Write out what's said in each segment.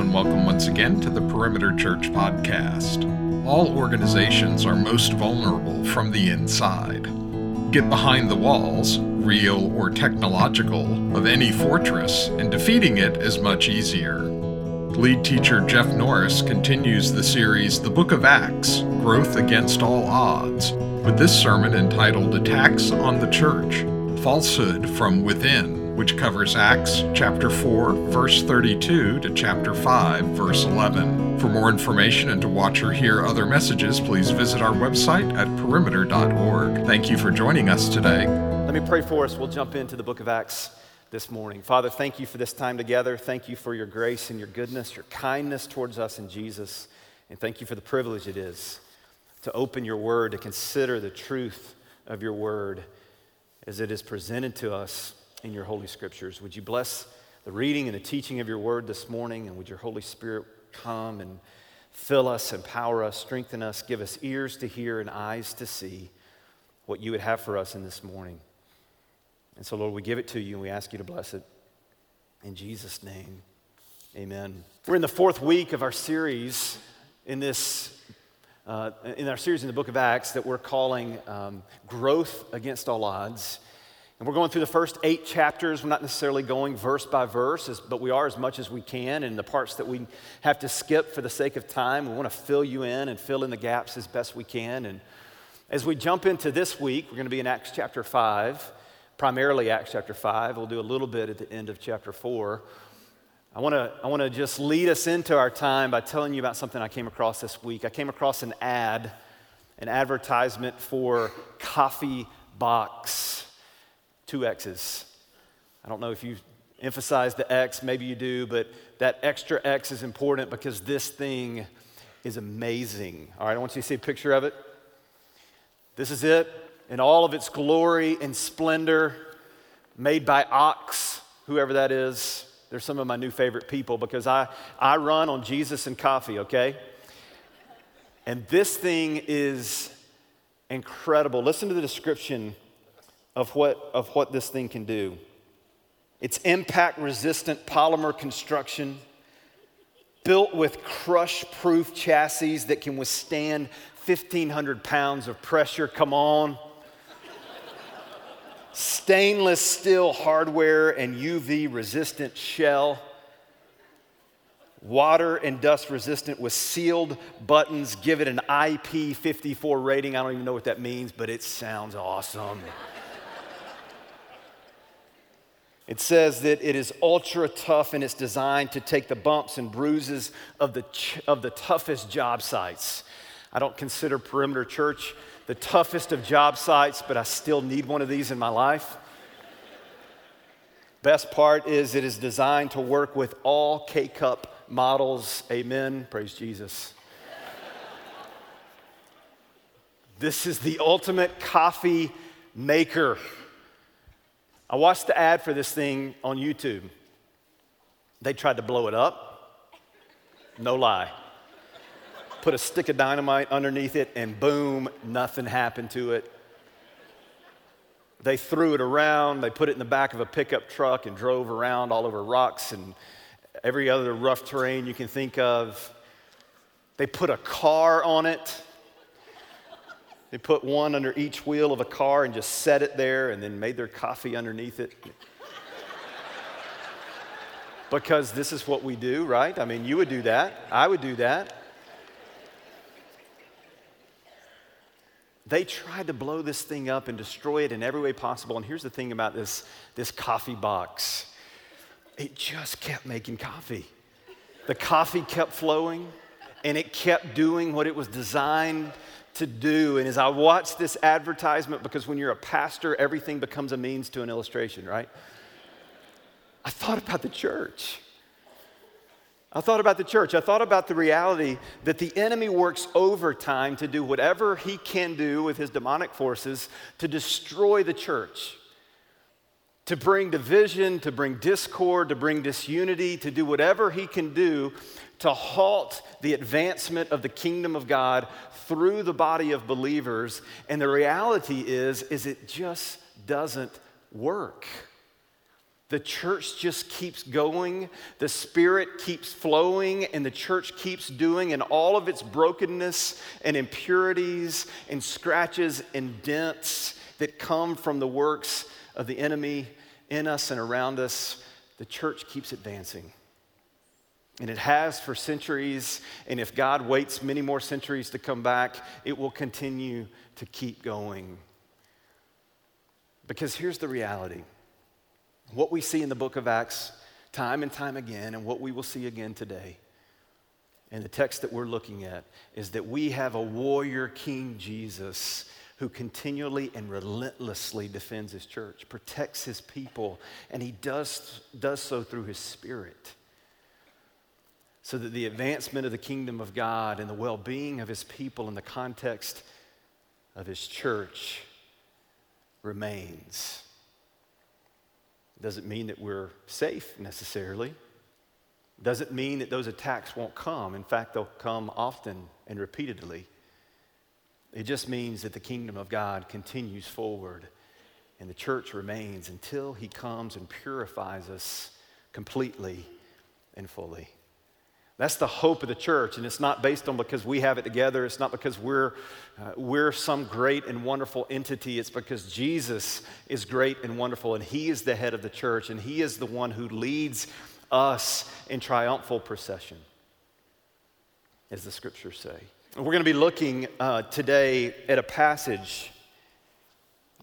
and welcome once again to the Perimeter Church podcast. All organizations are most vulnerable from the inside. Get behind the walls, real or technological, of any fortress, and defeating it is much easier. Lead teacher Jeff Norris continues the series The Book of Acts Growth Against All Odds with this sermon entitled Attacks on the Church Falsehood from Within which covers Acts chapter 4, verse 32 to chapter 5, verse 11. For more information and to watch or hear other messages, please visit our website at perimeter.org. Thank you for joining us today. Let me pray for us. We'll jump into the book of Acts this morning. Father, thank you for this time together. Thank you for your grace and your goodness, your kindness towards us in Jesus. And thank you for the privilege it is to open your word, to consider the truth of your word as it is presented to us in your holy scriptures. Would you bless the reading and the teaching of your word this morning? And would your Holy Spirit come and fill us, empower us, strengthen us, give us ears to hear and eyes to see what you would have for us in this morning. And so, Lord, we give it to you and we ask you to bless it. In Jesus' name, amen. We're in the fourth week of our series in this. Uh, in our series in the book of Acts, that we're calling um, Growth Against All Odds. And we're going through the first eight chapters. We're not necessarily going verse by verse, but we are as much as we can. And the parts that we have to skip for the sake of time, we want to fill you in and fill in the gaps as best we can. And as we jump into this week, we're going to be in Acts chapter 5, primarily Acts chapter 5. We'll do a little bit at the end of chapter 4. I want to I want to just lead us into our time by telling you about something I came across this week. I came across an ad, an advertisement for Coffee Box two X's. I don't know if you emphasize the X, maybe you do, but that extra X is important because this thing is amazing. All right, I want you to see a picture of it. This is it in all of its glory and splendor, made by Ox, whoever that is. They're some of my new favorite people because I, I run on Jesus and coffee, okay? And this thing is incredible. Listen to the description of what, of what this thing can do. It's impact resistant polymer construction built with crush proof chassis that can withstand 1,500 pounds of pressure. Come on. Stainless steel hardware and UV resistant shell. Water and dust resistant with sealed buttons. Give it an IP54 rating. I don't even know what that means, but it sounds awesome. It says that it is ultra tough and it's designed to take the bumps and bruises of the, ch- of the toughest job sites. I don't consider Perimeter Church the toughest of job sites, but I still need one of these in my life. Best part is it is designed to work with all K Cup models. Amen. Praise Jesus. this is the ultimate coffee maker. I watched the ad for this thing on YouTube. They tried to blow it up. No lie. Put a stick of dynamite underneath it, and boom, nothing happened to it. They threw it around, they put it in the back of a pickup truck and drove around all over rocks and every other rough terrain you can think of. They put a car on it they put one under each wheel of a car and just set it there and then made their coffee underneath it. because this is what we do, right? I mean, you would do that. I would do that. They tried to blow this thing up and destroy it in every way possible. And here's the thing about this, this coffee box it just kept making coffee. The coffee kept flowing and it kept doing what it was designed to do. And as I watched this advertisement, because when you're a pastor, everything becomes a means to an illustration, right? I thought about the church. I thought about the church. I thought about the reality that the enemy works overtime to do whatever he can do with his demonic forces to destroy the church, to bring division, to bring discord, to bring disunity, to do whatever he can do to halt the advancement of the kingdom of God through the body of believers. And the reality is, is it just doesn't work. the church just keeps going, the Spirit keeps flowing, and the church keeps doing, and all of its brokenness and impurities and scratches and dents that come from the works of the enemy in us and around us, the church keeps advancing. And it has for centuries, and if God waits many more centuries to come back, it will continue to keep going. Because here's the reality what we see in the book of Acts time and time again, and what we will see again today, and the text that we're looking at, is that we have a warrior King Jesus who continually and relentlessly defends his church, protects his people, and he does, does so through his spirit. So that the advancement of the kingdom of God and the well being of his people in the context of his church remains. Doesn't mean that we're safe necessarily. Doesn't mean that those attacks won't come. In fact, they'll come often and repeatedly. It just means that the kingdom of God continues forward and the church remains until he comes and purifies us completely and fully. That's the hope of the church, and it's not based on because we have it together. It's not because we're, uh, we're some great and wonderful entity. It's because Jesus is great and wonderful, and He is the head of the church, and He is the one who leads us in triumphal procession, as the scriptures say. We're going to be looking uh, today at a passage,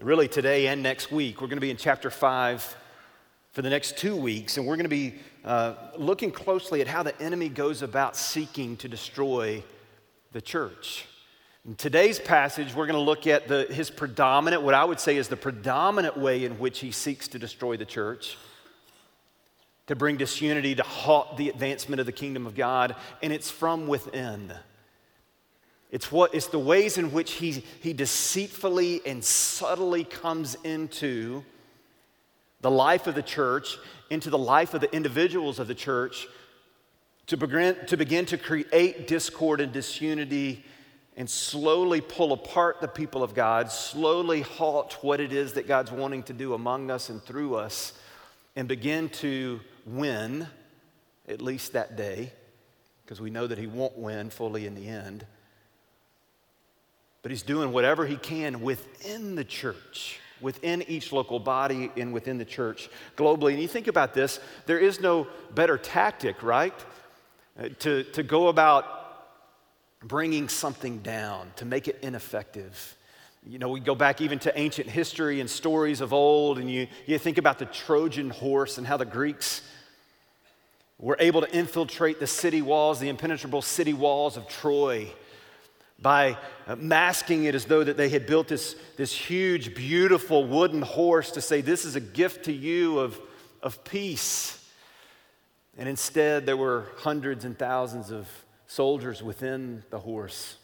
really today and next week. We're going to be in chapter 5 for the next two weeks, and we're going to be uh, looking closely at how the enemy goes about seeking to destroy the church. In today's passage, we're going to look at the, his predominant, what I would say is the predominant way in which he seeks to destroy the church, to bring disunity, to halt the advancement of the kingdom of God, and it's from within. It's, what, it's the ways in which he, he deceitfully and subtly comes into the life of the church into the life of the individuals of the church to begin, to begin to create discord and disunity and slowly pull apart the people of God, slowly halt what it is that God's wanting to do among us and through us, and begin to win, at least that day, because we know that He won't win fully in the end. But He's doing whatever He can within the church within each local body and within the church globally. And you think about this, there is no better tactic, right? Uh, to, to go about bringing something down, to make it ineffective. You know, we go back even to ancient history and stories of old, and you, you think about the Trojan horse and how the Greeks were able to infiltrate the city walls, the impenetrable city walls of Troy by uh, masking it as though that they had built this, this huge, beautiful wooden horse to say, This is a gift to you of, of peace. And instead, there were hundreds and thousands of soldiers within the horse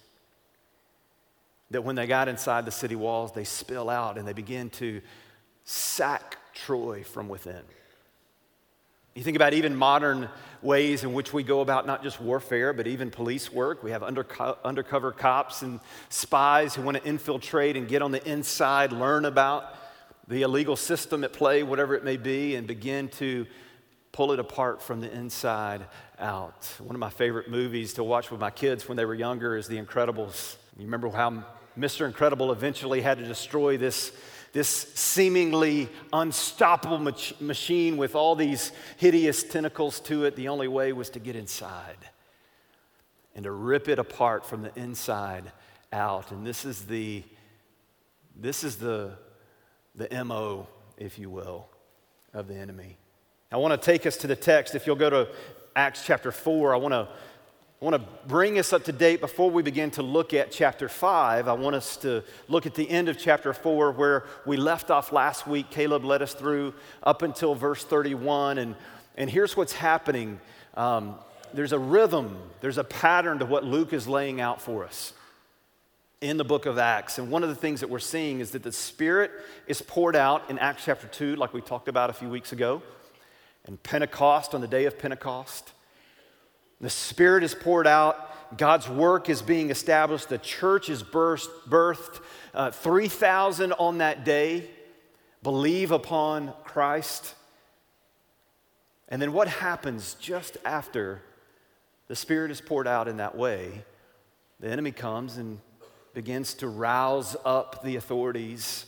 that when they got inside the city walls, they spill out and they begin to sack Troy from within. You think about even modern ways in which we go about not just warfare, but even police work. We have underco- undercover cops and spies who want to infiltrate and get on the inside, learn about the illegal system at play, whatever it may be, and begin to pull it apart from the inside out. One of my favorite movies to watch with my kids when they were younger is The Incredibles. You remember how Mr. Incredible eventually had to destroy this this seemingly unstoppable mach- machine with all these hideous tentacles to it, the only way was to get inside and to rip it apart from the inside out. And this is the, this is the, the MO, if you will, of the enemy. I want to take us to the text. If you'll go to Acts chapter 4, I want to I want to bring us up to date before we begin to look at chapter 5. I want us to look at the end of chapter 4 where we left off last week. Caleb led us through up until verse 31. And, and here's what's happening um, there's a rhythm, there's a pattern to what Luke is laying out for us in the book of Acts. And one of the things that we're seeing is that the Spirit is poured out in Acts chapter 2, like we talked about a few weeks ago, and Pentecost on the day of Pentecost. The Spirit is poured out. God's work is being established. The church is burst, birthed. Uh, 3,000 on that day believe upon Christ. And then what happens just after the Spirit is poured out in that way? The enemy comes and begins to rouse up the authorities.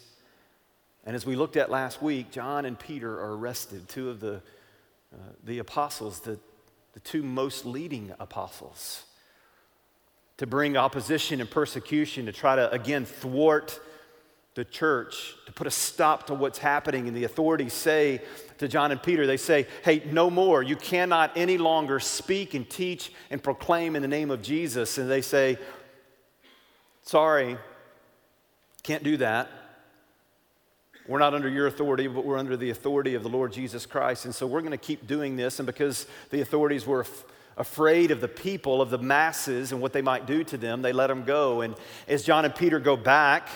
And as we looked at last week, John and Peter are arrested, two of the, uh, the apostles, the, the two most leading apostles, to bring opposition and persecution, to try to again thwart the church, to put a stop to what's happening. And the authorities say to John and Peter, they say, hey, no more. You cannot any longer speak and teach and proclaim in the name of Jesus. And they say, sorry, can't do that. We're not under your authority, but we're under the authority of the Lord Jesus Christ. And so we're going to keep doing this. And because the authorities were f- afraid of the people, of the masses, and what they might do to them, they let them go. And as John and Peter go back,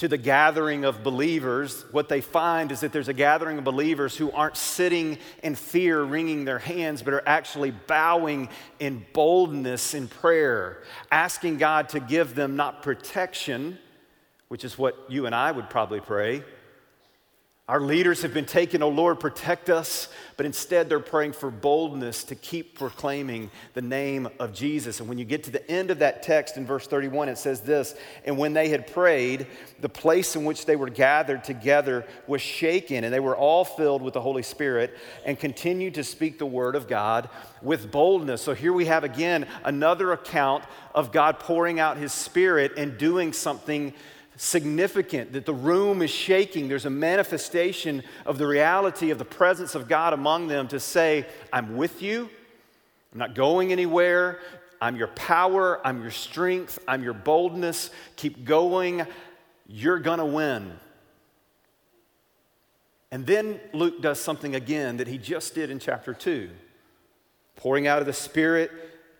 to the gathering of believers, what they find is that there's a gathering of believers who aren't sitting in fear, wringing their hands, but are actually bowing in boldness in prayer, asking God to give them not protection, which is what you and I would probably pray, our leaders have been taken, oh Lord, protect us, but instead they're praying for boldness to keep proclaiming the name of Jesus. And when you get to the end of that text in verse 31, it says this And when they had prayed, the place in which they were gathered together was shaken, and they were all filled with the Holy Spirit and continued to speak the word of God with boldness. So here we have again another account of God pouring out his Spirit and doing something significant that the room is shaking. There's a manifestation of the reality of the presence of God among them to say, I'm with you. I'm not going anywhere. I'm your power. I'm your strength. I'm your boldness. Keep going. You're going to win. And then Luke does something again that he just did in chapter 2, pouring out of the Spirit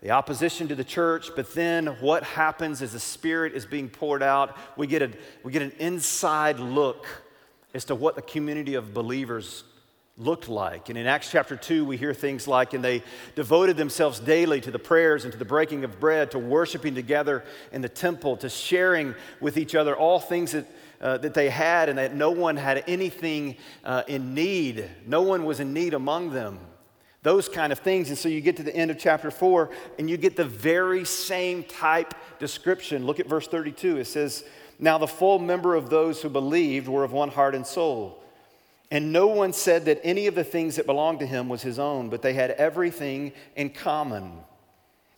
the opposition to the church, but then what happens as the Spirit is being poured out? We get, a, we get an inside look as to what the community of believers looked like. And in Acts chapter 2, we hear things like, and they devoted themselves daily to the prayers and to the breaking of bread, to worshiping together in the temple, to sharing with each other all things that. Uh, that they had, and that no one had anything uh, in need. No one was in need among them those kind of things. And so you get to the end of chapter 4 and you get the very same type description. Look at verse 32. It says, Now the full member of those who believed were of one heart and soul. And no one said that any of the things that belonged to him was his own, but they had everything in common.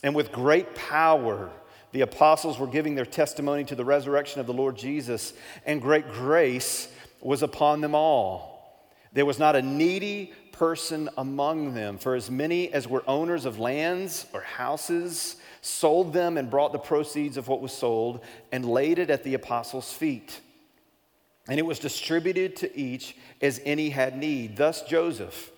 And with great power, the apostles were giving their testimony to the resurrection of the Lord Jesus, and great grace was upon them all. There was not a needy person among them, for as many as were owners of lands or houses sold them and brought the proceeds of what was sold and laid it at the apostles' feet. And it was distributed to each as any had need. Thus, Joseph,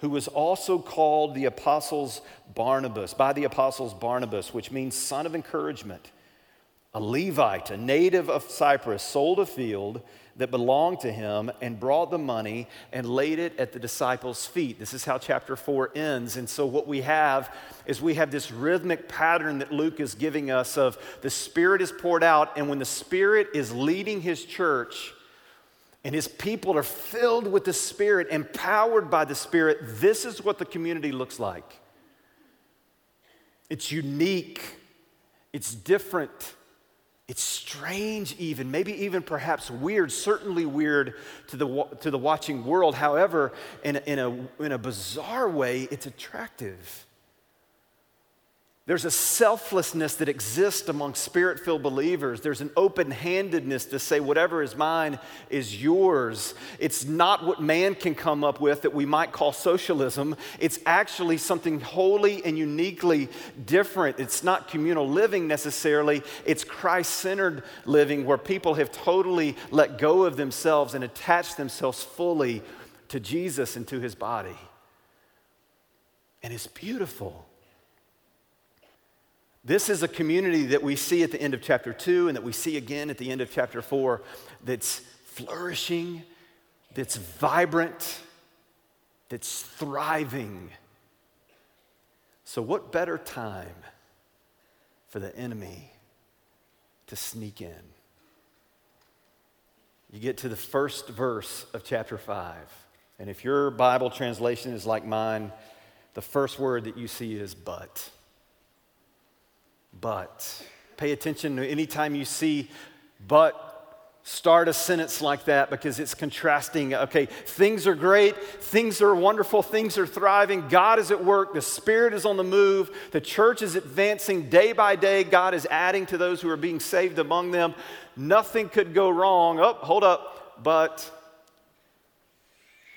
who was also called the apostles Barnabas, by the apostles Barnabas, which means son of encouragement, a Levite, a native of Cyprus, sold a field that belonged to him and brought the money and laid it at the disciples' feet. This is how chapter 4 ends. And so, what we have is we have this rhythmic pattern that Luke is giving us of the Spirit is poured out, and when the Spirit is leading his church, and his people are filled with the Spirit, empowered by the Spirit, this is what the community looks like. It's unique, it's different, it's strange, even, maybe even perhaps weird, certainly weird to the, to the watching world. However, in a, in, a, in a bizarre way, it's attractive. There's a selflessness that exists among spirit filled believers. There's an open handedness to say, whatever is mine is yours. It's not what man can come up with that we might call socialism. It's actually something wholly and uniquely different. It's not communal living necessarily, it's Christ centered living where people have totally let go of themselves and attached themselves fully to Jesus and to his body. And it's beautiful. This is a community that we see at the end of chapter 2 and that we see again at the end of chapter 4 that's flourishing, that's vibrant, that's thriving. So, what better time for the enemy to sneak in? You get to the first verse of chapter 5. And if your Bible translation is like mine, the first word that you see is but. But. Pay attention anytime you see but start a sentence like that because it's contrasting. Okay, things are great, things are wonderful, things are thriving, God is at work, the Spirit is on the move, the church is advancing day by day, God is adding to those who are being saved among them. Nothing could go wrong. Oh, hold up, but.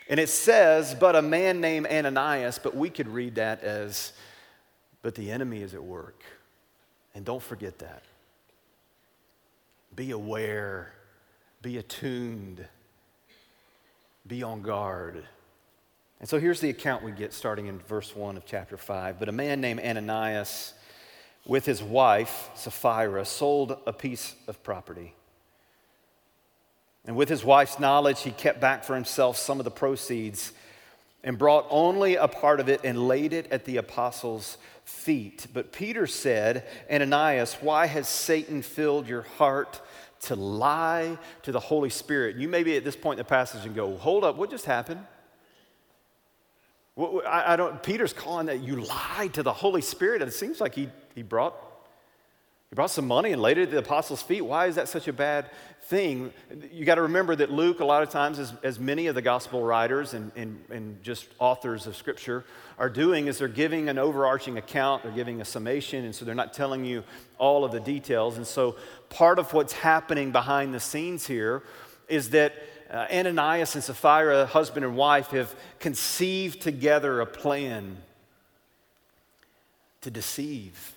And it says, but a man named Ananias, but we could read that as, but the enemy is at work. And don't forget that. Be aware be attuned, be on guard. And so here's the account we get starting in verse 1 of chapter 5. But a man named Ananias, with his wife, Sapphira, sold a piece of property. And with his wife's knowledge, he kept back for himself some of the proceeds and brought only a part of it and laid it at the apostles' feet. But Peter said, Ananias, why has Satan filled your heart to lie to the Holy Spirit. You may be at this point in the passage and go, hold up, what just happened? I, don't, Peter's calling that you lied to the Holy Spirit. And it seems like he, he brought he brought some money and laid it at the apostles' feet. Why is that such a bad thing? You got to remember that Luke, a lot of times, as, as many of the gospel writers and, and, and just authors of scripture are doing, is they're giving an overarching account, they're giving a summation, and so they're not telling you all of the details. And so part of what's happening behind the scenes here is that uh, Ananias and Sapphira, husband and wife, have conceived together a plan to deceive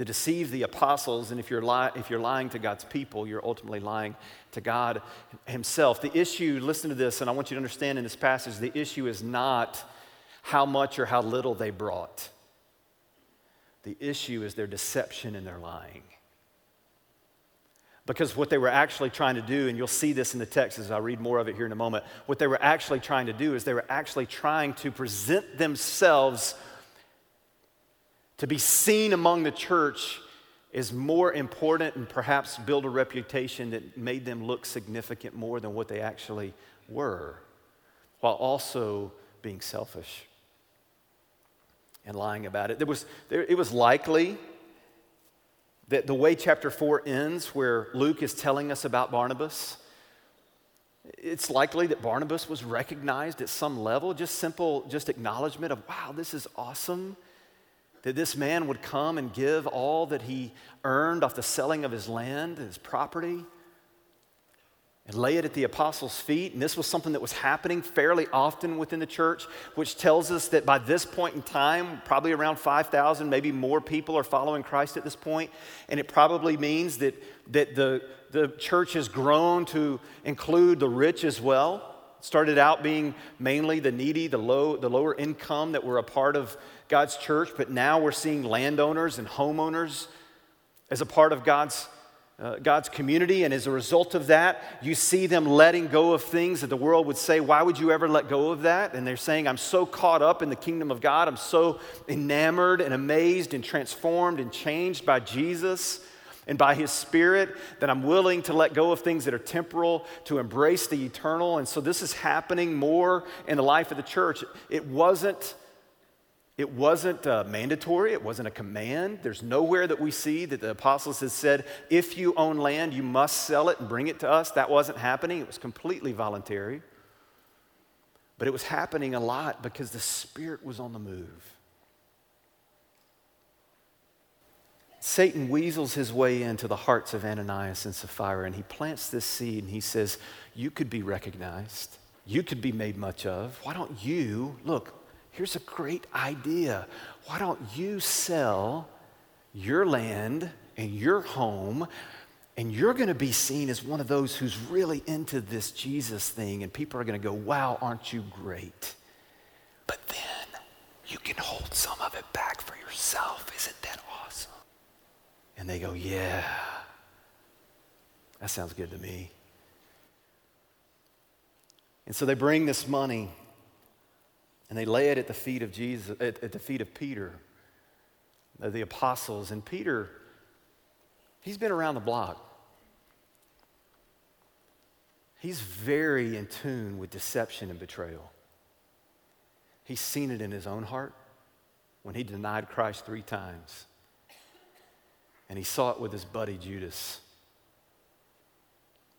to deceive the apostles. And if you're, li- if you're lying to God's people, you're ultimately lying to God Himself. The issue, listen to this, and I want you to understand in this passage the issue is not how much or how little they brought, the issue is their deception and their lying. Because what they were actually trying to do, and you'll see this in the text as I read more of it here in a moment, what they were actually trying to do is they were actually trying to present themselves to be seen among the church is more important and perhaps build a reputation that made them look significant more than what they actually were, while also being selfish and lying about it. There was, there, it was likely that the way chapter 4 ends, where Luke is telling us about Barnabas, it's likely that Barnabas was recognized at some level, just simple, just acknowledgement of, wow, this is awesome that this man would come and give all that he earned off the selling of his land, his property, and lay it at the apostles' feet. And this was something that was happening fairly often within the church, which tells us that by this point in time, probably around 5,000, maybe more people are following Christ at this point. And it probably means that, that the, the church has grown to include the rich as well. Started out being mainly the needy, the, low, the lower income that were a part of God's church, but now we're seeing landowners and homeowners as a part of God's, uh, God's community. And as a result of that, you see them letting go of things that the world would say, Why would you ever let go of that? And they're saying, I'm so caught up in the kingdom of God. I'm so enamored and amazed and transformed and changed by Jesus and by His Spirit that I'm willing to let go of things that are temporal to embrace the eternal. And so this is happening more in the life of the church. It wasn't it wasn't uh, mandatory, it wasn't a command. There's nowhere that we see that the apostles had said, if you own land, you must sell it and bring it to us. That wasn't happening, it was completely voluntary. But it was happening a lot because the Spirit was on the move. Satan weasels his way into the hearts of Ananias and Sapphira, and he plants this seed and he says, You could be recognized. You could be made much of. Why don't you, look, here's a great idea. Why don't you sell your land and your home? And you're going to be seen as one of those who's really into this Jesus thing. And people are going to go, wow, aren't you great? But then you can hold some of it back for yourself. Isn't that? And they go, yeah, that sounds good to me. And so they bring this money and they lay it at the feet of Jesus, at, at the feet of Peter, the apostles. And Peter, he's been around the block. He's very in tune with deception and betrayal. He's seen it in his own heart when he denied Christ three times. And he saw it with his buddy Judas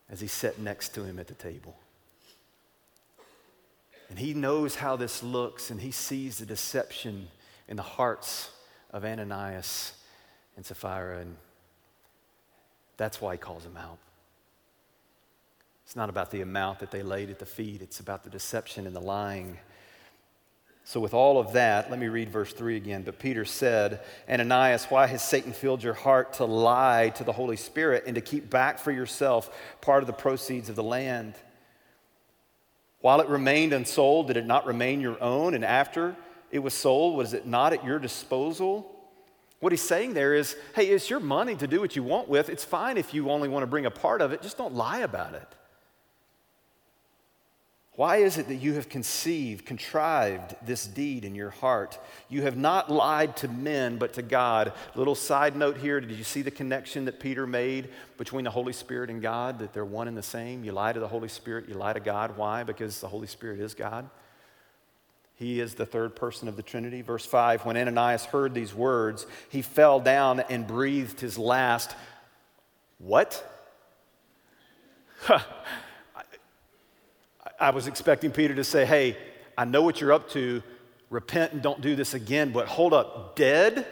as he sat next to him at the table. And he knows how this looks, and he sees the deception in the hearts of Ananias and Sapphira, and that's why he calls them out. It's not about the amount that they laid at the feet, it's about the deception and the lying. So, with all of that, let me read verse 3 again. But Peter said, Ananias, why has Satan filled your heart to lie to the Holy Spirit and to keep back for yourself part of the proceeds of the land? While it remained unsold, did it not remain your own? And after it was sold, was it not at your disposal? What he's saying there is hey, it's your money to do what you want with. It's fine if you only want to bring a part of it, just don't lie about it. Why is it that you have conceived, contrived this deed in your heart? You have not lied to men, but to God. Little side note here did you see the connection that Peter made between the Holy Spirit and God? That they're one and the same? You lie to the Holy Spirit, you lie to God. Why? Because the Holy Spirit is God. He is the third person of the Trinity. Verse 5 When Ananias heard these words, he fell down and breathed his last. What? I was expecting Peter to say, Hey, I know what you're up to. Repent and don't do this again. But hold up, dead?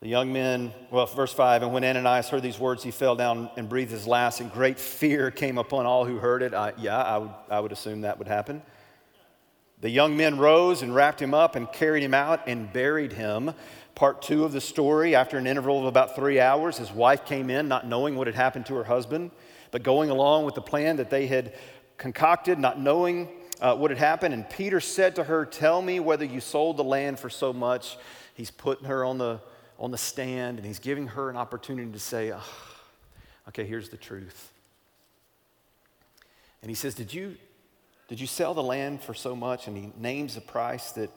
The young men, well, verse 5, and when Ananias heard these words, he fell down and breathed his last, and great fear came upon all who heard it. I, yeah, I would, I would assume that would happen. The young men rose and wrapped him up and carried him out and buried him. Part two of the story, after an interval of about three hours, his wife came in, not knowing what had happened to her husband, but going along with the plan that they had concocted, not knowing uh, what had happened. And Peter said to her, Tell me whether you sold the land for so much. He's putting her on the, on the stand and he's giving her an opportunity to say, oh, Okay, here's the truth. And he says, Did you, did you sell the land for so much? And he names the price that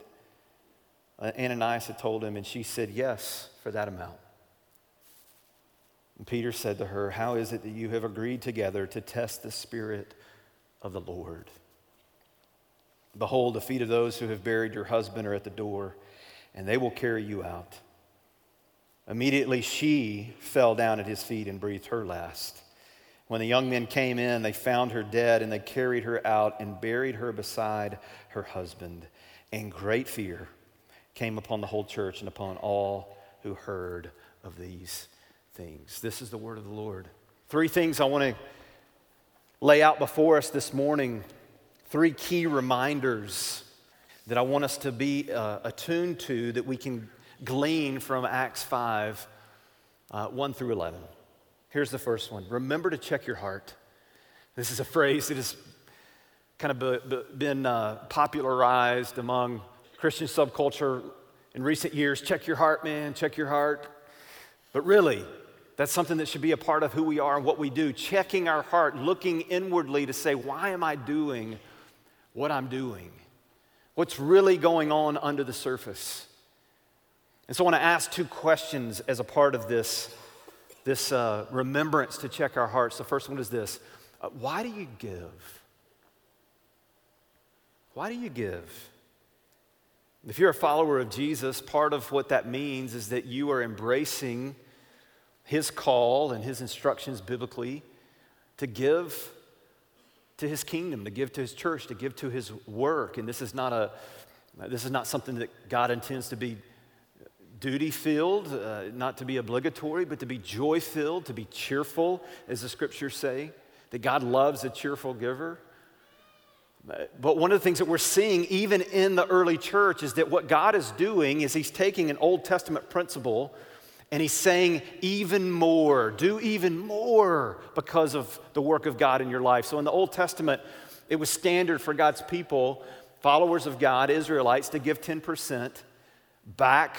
Uh, Ananias had told him, and she said, Yes, for that amount. And Peter said to her, How is it that you have agreed together to test the Spirit of the Lord? Behold, the feet of those who have buried your husband are at the door, and they will carry you out. Immediately she fell down at his feet and breathed her last. When the young men came in, they found her dead, and they carried her out and buried her beside her husband. And great fear came upon the whole church and upon all who heard of these things. This is the word of the Lord. Three things I want to lay out before us this morning. Three key reminders that I want us to be uh, attuned to that we can glean from Acts 5 uh, 1 through 11. Here's the first one Remember to check your heart. This is a phrase that has kind of been uh, popularized among Christian subculture in recent years check your heart, man, check your heart. But really, that's something that should be a part of who we are and what we do. Checking our heart, looking inwardly to say, why am I doing what I'm doing? What's really going on under the surface? And so I want to ask two questions as a part of this, this uh, remembrance to check our hearts. The first one is this uh, Why do you give? Why do you give? If you're a follower of Jesus, part of what that means is that you are embracing his call and his instructions biblically to give to his kingdom, to give to his church, to give to his work. And this is not a this is not something that God intends to be duty filled, uh, not to be obligatory, but to be joy filled, to be cheerful, as the scriptures say, that God loves a cheerful giver. But one of the things that we're seeing even in the early church is that what God is doing is He's taking an Old Testament principle and He's saying, even more, do even more because of the work of God in your life. So in the Old Testament, it was standard for God's people, followers of God, Israelites, to give 10% back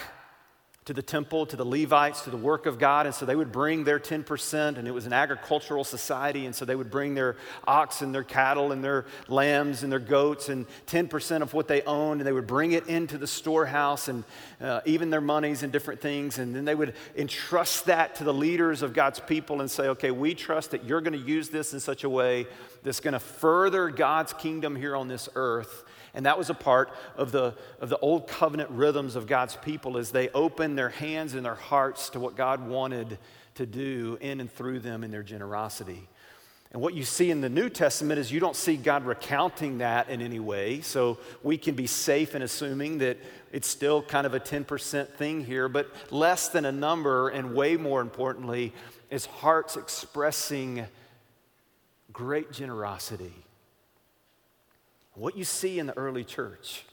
to the temple, to the Levites, to the work of God. And so they would bring their 10%, and it was an agricultural society. And so they would bring their oxen, their cattle, and their lambs, and their goats, and 10% of what they owned. And they would bring it into the storehouse, and uh, even their monies and different things. And then they would entrust that to the leaders of God's people and say, okay, we trust that you're going to use this in such a way that's going to further God's kingdom here on this earth. And that was a part of the, of the old covenant rhythms of God's people as they opened their hands and their hearts to what God wanted to do in and through them in their generosity. And what you see in the New Testament is you don't see God recounting that in any way. So we can be safe in assuming that it's still kind of a 10% thing here, but less than a number, and way more importantly, is hearts expressing great generosity. What you see in the early church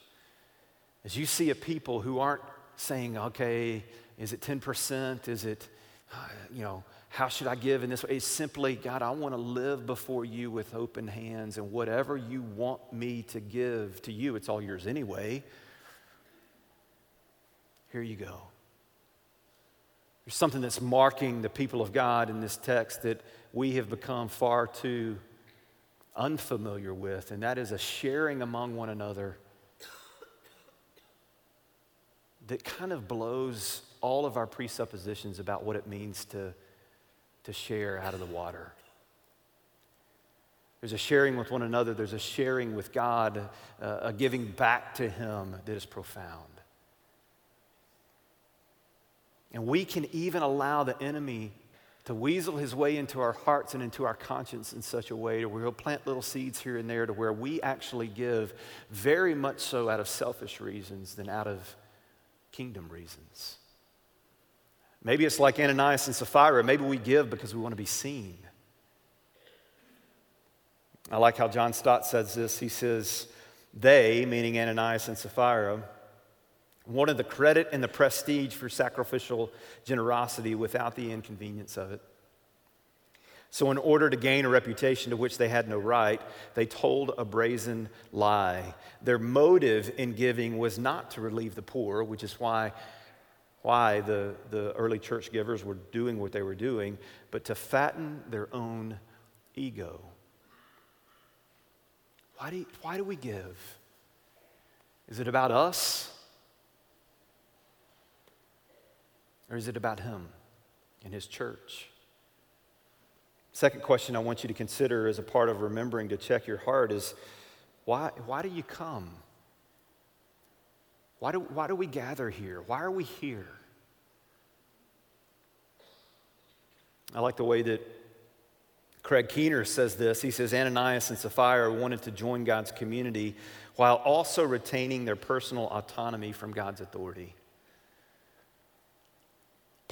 is you see a people who aren't saying, okay, is it 10%? Is it, uh, you know, how should I give in this way? It's simply, God, I want to live before you with open hands, and whatever you want me to give to you, it's all yours anyway. Here you go. There's something that's marking the people of God in this text that we have become far too unfamiliar with, and that is a sharing among one another that kind of blows all of our presuppositions about what it means to to share out of the water. There's a sharing with one another, there's a sharing with God, uh, a giving back to Him that is profound. And we can even allow the enemy to weasel his way into our hearts and into our conscience in such a way where he'll plant little seeds here and there to where we actually give very much so out of selfish reasons than out of kingdom reasons. Maybe it's like Ananias and Sapphira. Maybe we give because we want to be seen. I like how John Stott says this. He says, They, meaning Ananias and Sapphira, wanted the credit and the prestige for sacrificial generosity without the inconvenience of it. So, in order to gain a reputation to which they had no right, they told a brazen lie. Their motive in giving was not to relieve the poor, which is why why the, the early church givers were doing what they were doing, but to fatten their own ego. Why do, why do we give? Is it about us? Or is it about Him and His church? Second question I want you to consider as a part of remembering to check your heart is why, why do you come? Why do, why do we gather here? Why are we here? I like the way that Craig Keener says this. He says Ananias and Sapphira wanted to join God's community while also retaining their personal autonomy from God's authority.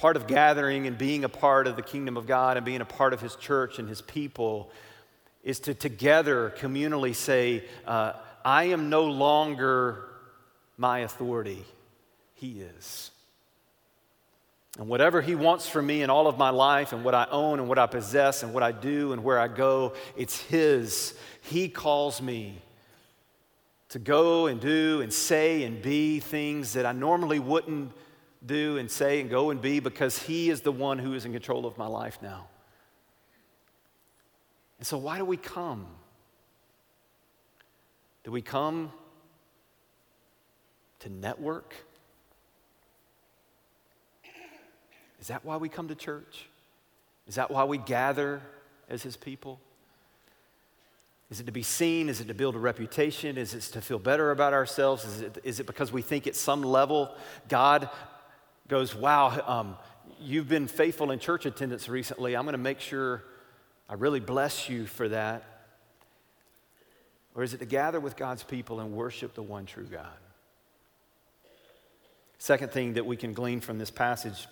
Part of gathering and being a part of the kingdom of God and being a part of His church and His people is to together communally say, uh, I am no longer my authority. He is. And whatever He wants from me in all of my life, and what I own, and what I possess, and what I do, and where I go, it's His. He calls me to go and do and say and be things that I normally wouldn't do and say and go and be because He is the one who is in control of my life now. And so, why do we come? Do we come to network? Is that why we come to church? Is that why we gather as His people? Is it to be seen? Is it to build a reputation? Is it to feel better about ourselves? Is it, is it because we think at some level God goes, Wow, um, you've been faithful in church attendance recently. I'm going to make sure I really bless you for that. Or is it to gather with God's people and worship the one true God? Second thing that we can glean from this passage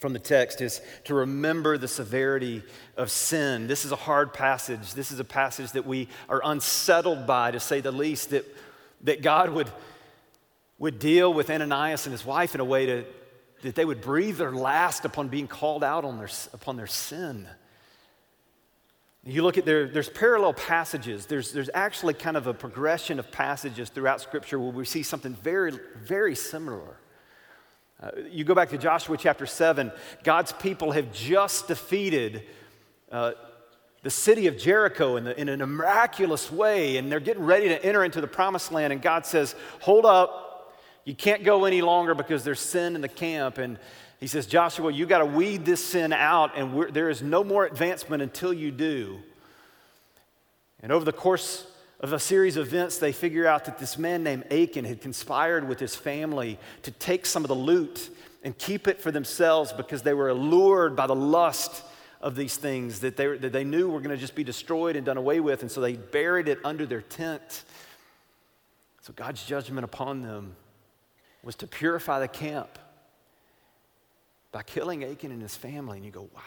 from the text is to remember the severity of sin. This is a hard passage. This is a passage that we are unsettled by, to say the least, that, that God would, would deal with Ananias and his wife in a way to, that they would breathe their last upon being called out on their, upon their sin. You look at there, there's parallel passages. There's, there's actually kind of a progression of passages throughout Scripture where we see something very, very similar. Uh, you go back to Joshua chapter 7, God's people have just defeated uh, the city of Jericho in, the, in a miraculous way, and they're getting ready to enter into the promised land. And God says, Hold up, you can't go any longer because there's sin in the camp. And he says, Joshua, you got to weed this sin out, and there is no more advancement until you do. And over the course of a series of events, they figure out that this man named Achan had conspired with his family to take some of the loot and keep it for themselves because they were allured by the lust of these things that they, that they knew were going to just be destroyed and done away with. And so they buried it under their tent. So God's judgment upon them was to purify the camp by killing Achan and his family. And you go, wow.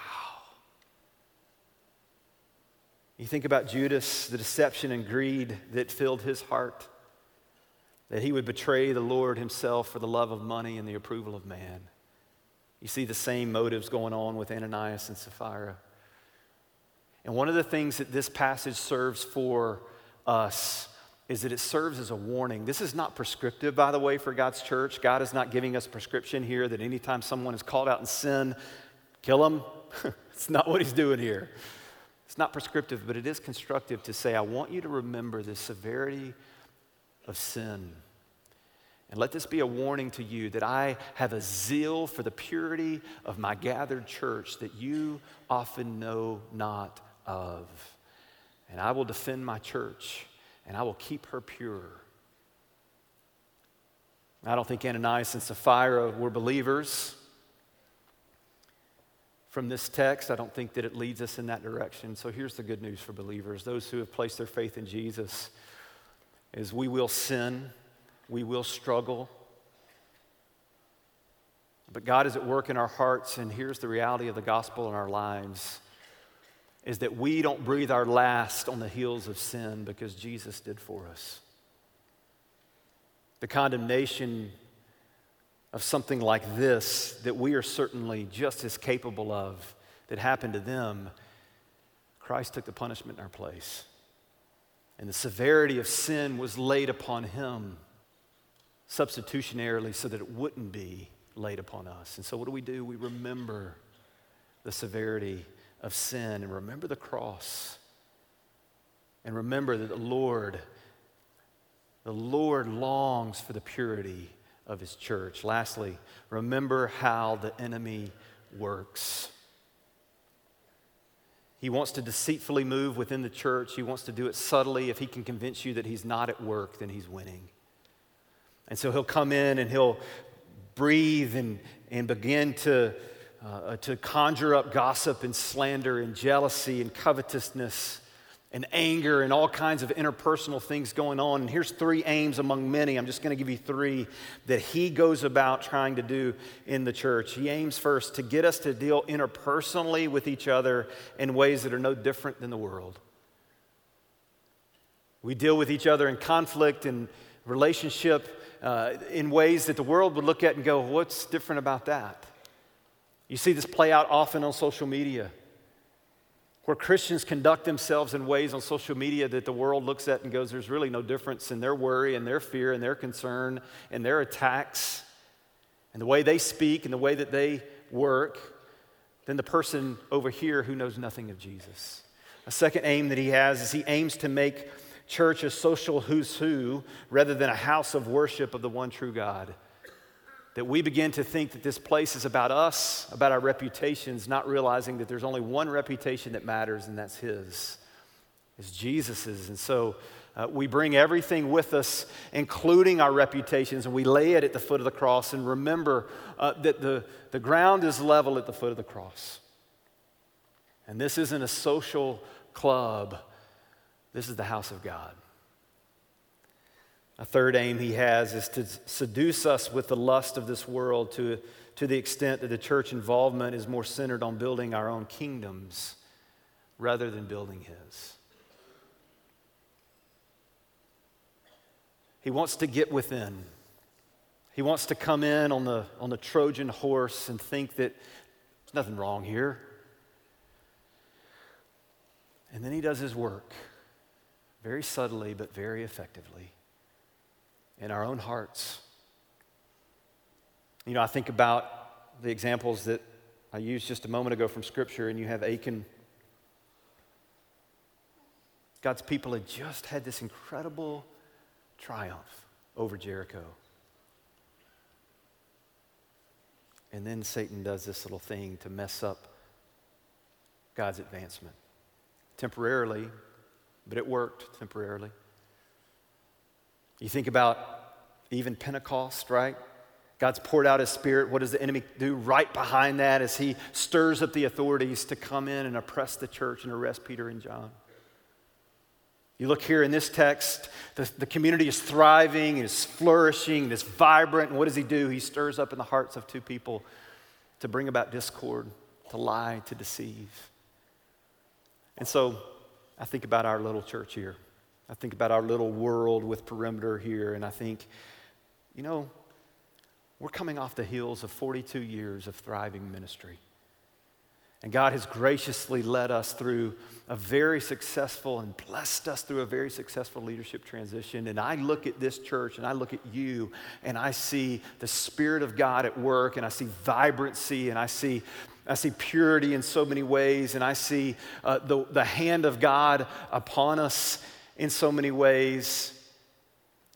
You think about Judas, the deception and greed that filled his heart, that he would betray the Lord himself for the love of money and the approval of man. You see the same motives going on with Ananias and Sapphira. And one of the things that this passage serves for us is that it serves as a warning. This is not prescriptive, by the way, for God's church. God is not giving us prescription here that anytime someone is called out in sin, kill them. it's not what he's doing here. It's not prescriptive, but it is constructive to say, I want you to remember the severity of sin. And let this be a warning to you that I have a zeal for the purity of my gathered church that you often know not of. And I will defend my church and I will keep her pure. I don't think Ananias and Sapphira were believers from this text. I don't think that it leads us in that direction. So here's the good news for believers those who have placed their faith in Jesus is we will sin, we will struggle. But God is at work in our hearts, and here's the reality of the gospel in our lives is that we don't breathe our last on the heels of sin because Jesus did for us. The condemnation of something like this that we are certainly just as capable of that happened to them, Christ took the punishment in our place. And the severity of sin was laid upon him substitutionarily so that it wouldn't be laid upon us. And so, what do we do? We remember the severity of sin and remember the cross. And remember that the Lord, the Lord longs for the purity of his church. Lastly, remember how the enemy works. He wants to deceitfully move within the church. He wants to do it subtly. If he can convince you that he's not at work, then he's winning. And so he'll come in and he'll breathe and, and begin to, uh, to conjure up gossip and slander and jealousy and covetousness and anger and all kinds of interpersonal things going on. And here's three aims among many. I'm just going to give you three that he goes about trying to do in the church. He aims first to get us to deal interpersonally with each other in ways that are no different than the world. We deal with each other in conflict and relationship uh, in ways that the world would look at and go, What's different about that? You see this play out often on social media where Christians conduct themselves in ways on social media that the world looks at and goes, there's really no difference in their worry and their fear and their concern and their attacks and the way they speak and the way that they work than the person over here who knows nothing of Jesus. A second aim that he has is he aims to make church a social who's who rather than a house of worship of the one true God that we begin to think that this place is about us, about our reputations, not realizing that there's only one reputation that matters, and that's His, is Jesus's. And so uh, we bring everything with us, including our reputations, and we lay it at the foot of the cross. And remember uh, that the, the ground is level at the foot of the cross. And this isn't a social club, this is the house of God. A third aim he has is to seduce us with the lust of this world to, to the extent that the church involvement is more centered on building our own kingdoms rather than building his. He wants to get within. He wants to come in on the, on the Trojan horse and think that there's nothing wrong here. And then he does his work very subtly but very effectively in our own hearts. You know, I think about the examples that I used just a moment ago from Scripture, and you have Achan. God's people had just had this incredible triumph over Jericho. And then Satan does this little thing to mess up God's advancement. Temporarily, but it worked temporarily. You think about even Pentecost, right? God's poured out his spirit. What does the enemy do right behind that as he stirs up the authorities to come in and oppress the church and arrest Peter and John? You look here in this text, the, the community is thriving, is flourishing, is vibrant. And what does he do? He stirs up in the hearts of two people to bring about discord, to lie, to deceive. And so I think about our little church here. I think about our little world with perimeter here, and I think, you know, we're coming off the heels of 42 years of thriving ministry. And God has graciously led us through a very successful and blessed us through a very successful leadership transition. And I look at this church and I look at you and I see the Spirit of God at work and I see vibrancy and I see, I see purity in so many ways and I see uh, the, the hand of God upon us in so many ways.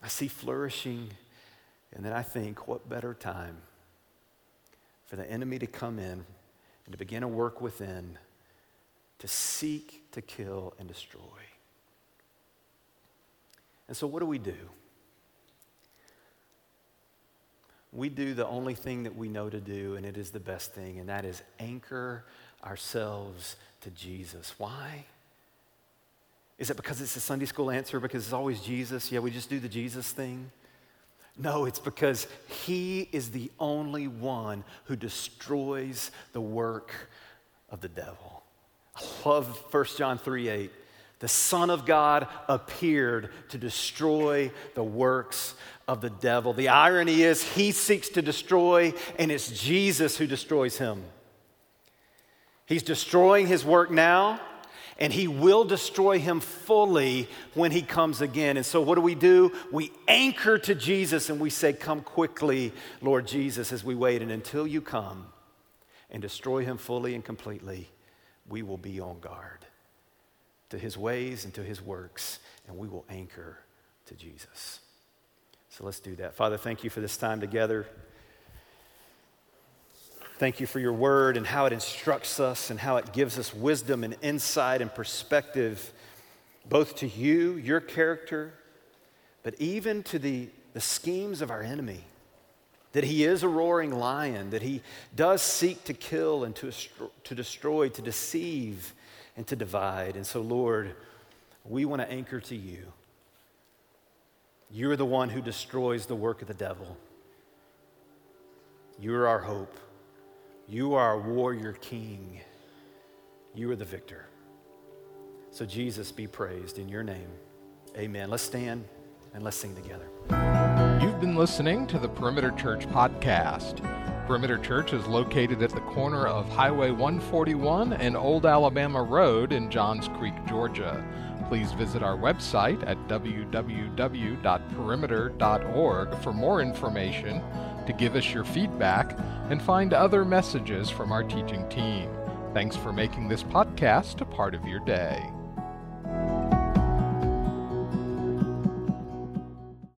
I see flourishing. And then I think, what better time for the enemy to come in and to begin a work within to seek, to kill, and destroy. And so, what do we do? We do the only thing that we know to do, and it is the best thing, and that is anchor ourselves to Jesus. Why? Is it because it's a Sunday school answer, because it's always Jesus? Yeah, we just do the Jesus thing. No, it's because he is the only one who destroys the work of the devil. I love 1 John 3 8. The Son of God appeared to destroy the works of the devil. The irony is, he seeks to destroy, and it's Jesus who destroys him. He's destroying his work now, and he will destroy him fully when he comes again. And so, what do we do? We anchor to Jesus and we say, Come quickly, Lord Jesus, as we wait. And until you come and destroy him fully and completely, we will be on guard to his ways and to his works, and we will anchor to Jesus. So, let's do that. Father, thank you for this time together. Thank you for your word and how it instructs us and how it gives us wisdom and insight and perspective, both to you, your character, but even to the, the schemes of our enemy. That he is a roaring lion, that he does seek to kill and to, to destroy, to deceive and to divide. And so, Lord, we want to anchor to you. You're the one who destroys the work of the devil. You're our hope. You are a warrior king. You are the victor. So, Jesus, be praised in your name. Amen. Let's stand and let's sing together. You've been listening to the Perimeter Church podcast. Perimeter Church is located at the corner of Highway 141 and Old Alabama Road in Johns Creek, Georgia. Please visit our website at www.perimeter.org for more information to give us your feedback, and find other messages from our teaching team. Thanks for making this podcast a part of your day.